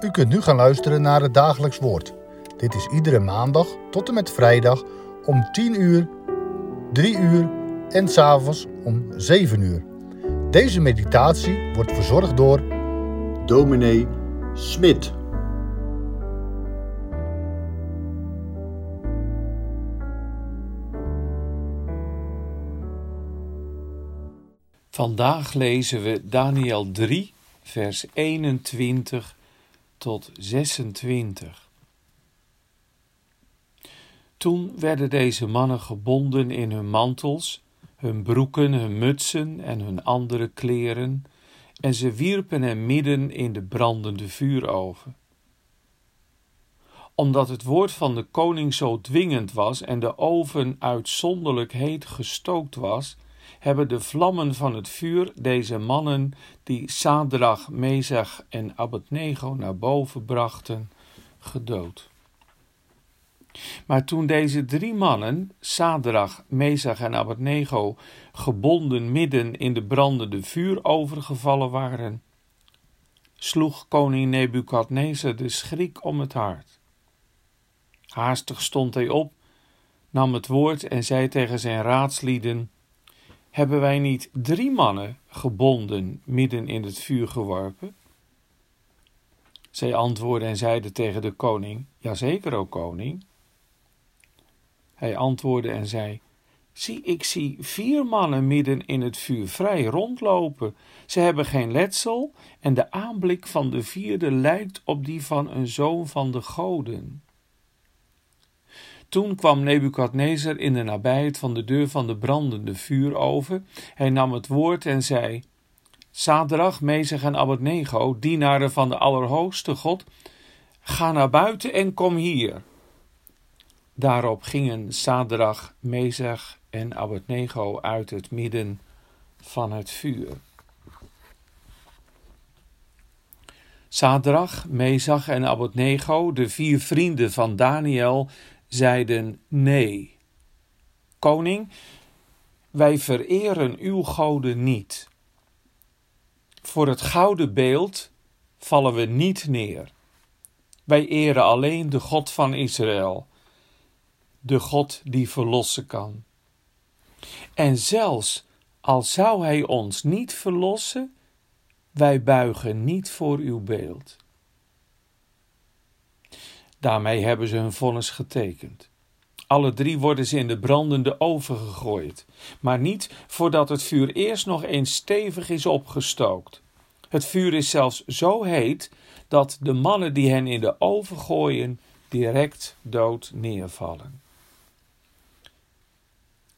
U kunt nu gaan luisteren naar het dagelijks woord. Dit is iedere maandag tot en met vrijdag om 10 uur, 3 uur en s'avonds om 7 uur. Deze meditatie wordt verzorgd door dominee Smit. Vandaag lezen we Daniel 3, vers 21 tot 26. Toen werden deze mannen gebonden in hun mantels, hun broeken, hun mutsen en hun andere kleren, en ze wierpen hem midden in de brandende vuuroven. Omdat het woord van de koning zo dwingend was en de oven uitzonderlijk heet gestookt was, hebben de vlammen van het vuur deze mannen die Sadrach, Mezach en Abednego naar boven brachten, gedood. Maar toen deze drie mannen, Sadrach, Mezach en Abednego, gebonden midden in de brandende vuur overgevallen waren, sloeg koning Nebukadnezar de schrik om het hart. Haastig stond hij op, nam het woord en zei tegen zijn raadslieden: hebben wij niet drie mannen gebonden midden in het vuur geworpen? Zij antwoordden en zeiden tegen de koning: Jazeker, o koning. Hij antwoordde en zei: Zie, ik zie vier mannen midden in het vuur vrij rondlopen. Ze hebben geen letsel en de aanblik van de vierde lijkt op die van een zoon van de goden. Toen kwam Nebukadnezar in de nabijheid van de deur van de brandende vuuroven. Hij nam het woord en zei: Sadrach, Mezeg en Abednego, dienaren van de Allerhoogste God, ga naar buiten en kom hier. Daarop gingen Sadrach, Mezeg en Abednego uit het midden van het vuur. Sadrach, Mezach en Abednego, de vier vrienden van Daniel, zeiden nee. Koning, wij vereren uw goden niet. Voor het gouden beeld vallen we niet neer. Wij eren alleen de God van Israël, de God die verlossen kan. En zelfs al zou Hij ons niet verlossen, wij buigen niet voor uw beeld. Daarmee hebben ze hun vonnis getekend. Alle drie worden ze in de brandende oven gegooid, maar niet voordat het vuur eerst nog eens stevig is opgestookt. Het vuur is zelfs zo heet dat de mannen die hen in de oven gooien direct dood neervallen.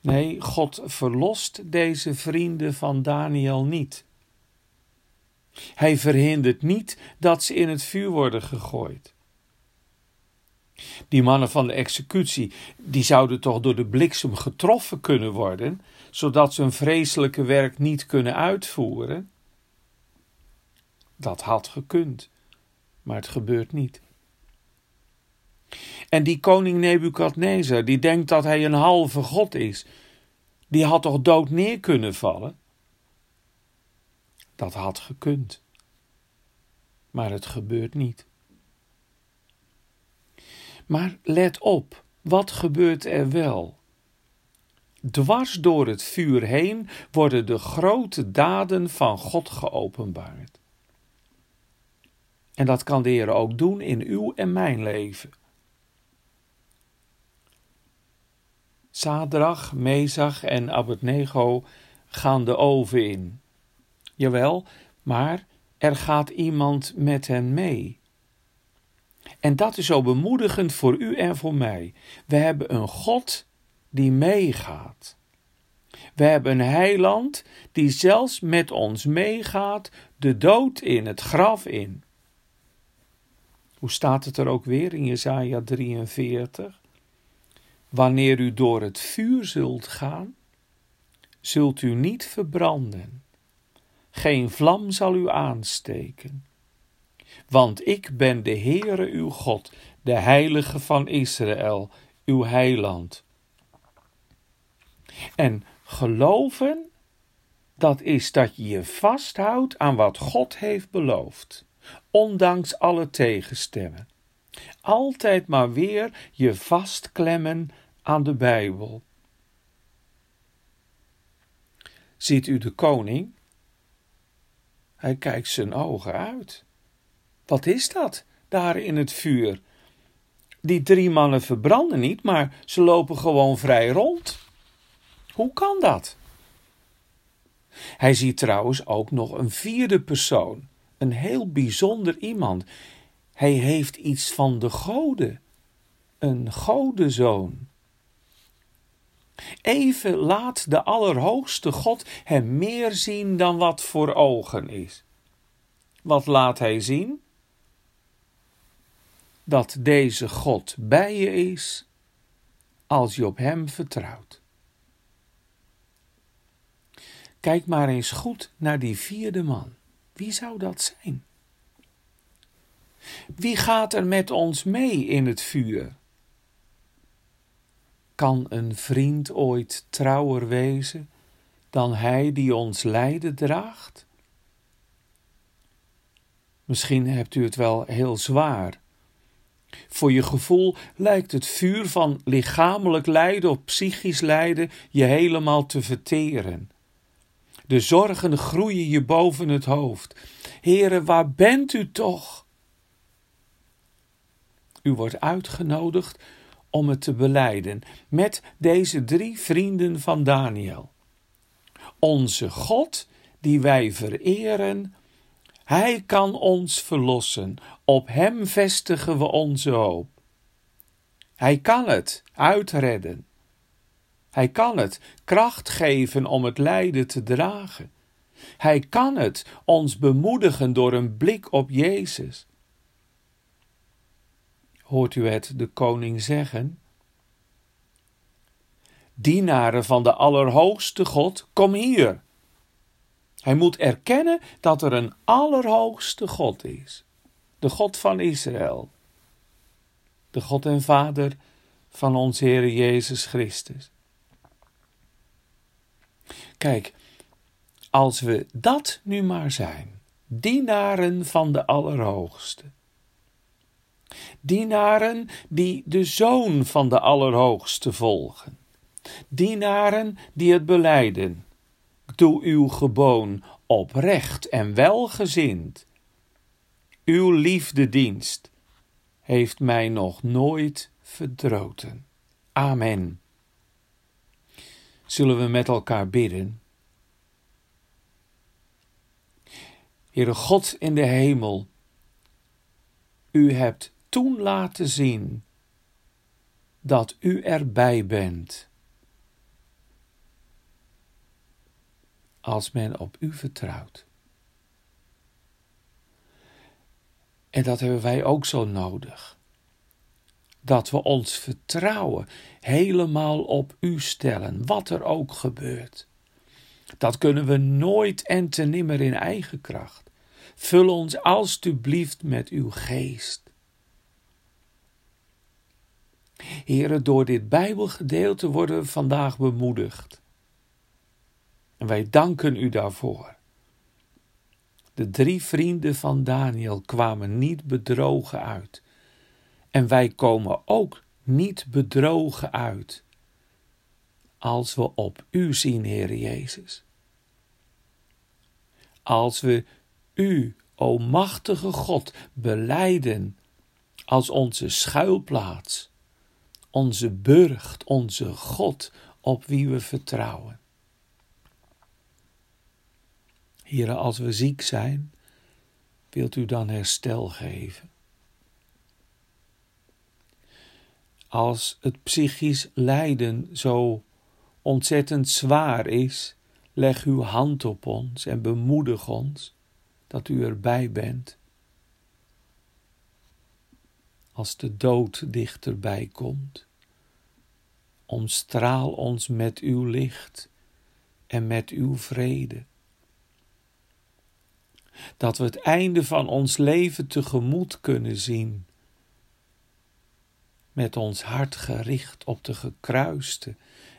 Nee, God verlost deze vrienden van Daniel niet. Hij verhindert niet dat ze in het vuur worden gegooid. Die mannen van de executie, die zouden toch door de bliksem getroffen kunnen worden, zodat ze hun vreselijke werk niet kunnen uitvoeren? Dat had gekund, maar het gebeurt niet. En die koning Nebukadnezar, die denkt dat hij een halve god is, die had toch dood neer kunnen vallen? Dat had gekund, maar het gebeurt niet. Maar let op, wat gebeurt er wel? Dwars door het vuur heen worden de grote daden van God geopenbaard. En dat kan de Heer ook doen in uw en mijn leven. Sadrach, Mezach en Abednego gaan de oven in. Jawel, maar er gaat iemand met hen mee. En dat is zo bemoedigend voor u en voor mij. We hebben een God die meegaat. We hebben een heiland die zelfs met ons meegaat, de dood in, het graf in. Hoe staat het er ook weer in Jesaja 43? Wanneer u door het vuur zult gaan, zult u niet verbranden. Geen vlam zal u aansteken. Want ik ben de Heere uw God, de Heilige van Israël, uw heiland. En geloven, dat is dat je je vasthoudt aan wat God heeft beloofd. ondanks alle tegenstemmen. Altijd maar weer je vastklemmen aan de Bijbel. Ziet u de koning? Hij kijkt zijn ogen uit. Wat is dat daar in het vuur? Die drie mannen verbranden niet, maar ze lopen gewoon vrij rond. Hoe kan dat? Hij ziet trouwens ook nog een vierde persoon, een heel bijzonder iemand. Hij heeft iets van de goden, een godenzoon. Even laat de Allerhoogste God hem meer zien dan wat voor ogen is. Wat laat hij zien? Dat deze God bij je is als je op hem vertrouwt. Kijk maar eens goed naar die vierde man. Wie zou dat zijn? Wie gaat er met ons mee in het vuur? Kan een vriend ooit trouwer wezen dan hij die ons lijden draagt? Misschien hebt u het wel heel zwaar. Voor je gevoel lijkt het vuur van lichamelijk lijden of psychisch lijden je helemaal te verteren. De zorgen groeien je boven het hoofd. Heren, waar bent u toch? U wordt uitgenodigd om het te beleiden met deze drie vrienden van Daniel. Onze God, die wij vereren, Hij kan ons verlossen. Op Hem vestigen we onze hoop. Hij kan het uitredden. Hij kan het kracht geven om het lijden te dragen. Hij kan het ons bemoedigen door een blik op Jezus. Hoort u het de koning zeggen? Dienaren van de Allerhoogste God, kom hier. Hij moet erkennen dat er een Allerhoogste God is, de God van Israël, de God en Vader van ons Heer Jezus Christus. Kijk, als we dat nu maar zijn, dienaren van de Allerhoogste, dienaren die de Zoon van de Allerhoogste volgen, dienaren die het beleiden, doe uw geboon oprecht en welgezind. Uw liefdedienst heeft mij nog nooit verdroten. Amen. Zullen we met elkaar bidden? Heere God in de hemel, u hebt toen laten zien dat u erbij bent. Als men op u vertrouwt. En dat hebben wij ook zo nodig dat we ons vertrouwen helemaal op U stellen, wat er ook gebeurt. Dat kunnen we nooit en te nimmer in eigen kracht. Vul ons alstublieft met uw geest. Heren, door dit Bijbelgedeelte worden we vandaag bemoedigd. En wij danken u daarvoor. De drie vrienden van Daniel kwamen niet bedrogen uit. En wij komen ook niet bedrogen uit als we op U zien, Heer Jezus. Als we U, o machtige God, beleiden als onze schuilplaats, onze burcht, onze God op wie we vertrouwen. Here, als we ziek zijn, wilt u dan herstel geven? als het psychisch lijden zo ontzettend zwaar is, leg uw hand op ons en bemoedig ons dat u erbij bent. Als de dood dichterbij komt, omstraal ons met uw licht en met uw vrede. Dat we het einde van ons leven tegemoet kunnen zien met ons hart gericht op de gekruiste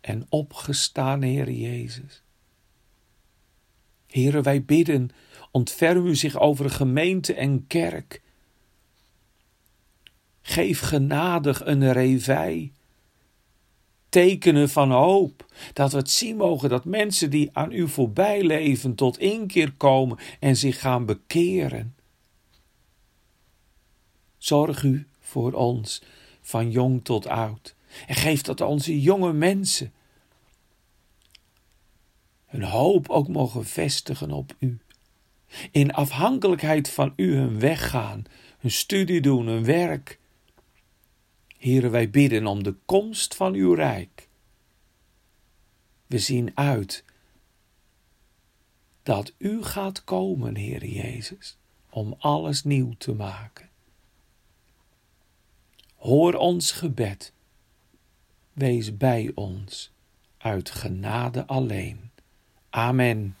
en opgestane Heer Jezus. Heren, wij bidden, ontferm u zich over gemeente en kerk. Geef genadig een revij. Tekenen van hoop, dat we het zien mogen dat mensen die aan u voorbij leven tot inkeer komen en zich gaan bekeren. Zorg u voor ons, van jong tot oud, en geef dat onze jonge mensen hun hoop ook mogen vestigen op u. In afhankelijkheid van u hun weg gaan, hun studie doen, hun werk. Heren, wij bidden om de komst van uw rijk. We zien uit dat u gaat komen, Heer Jezus, om alles nieuw te maken. Hoor ons gebed. Wees bij ons uit genade alleen. Amen.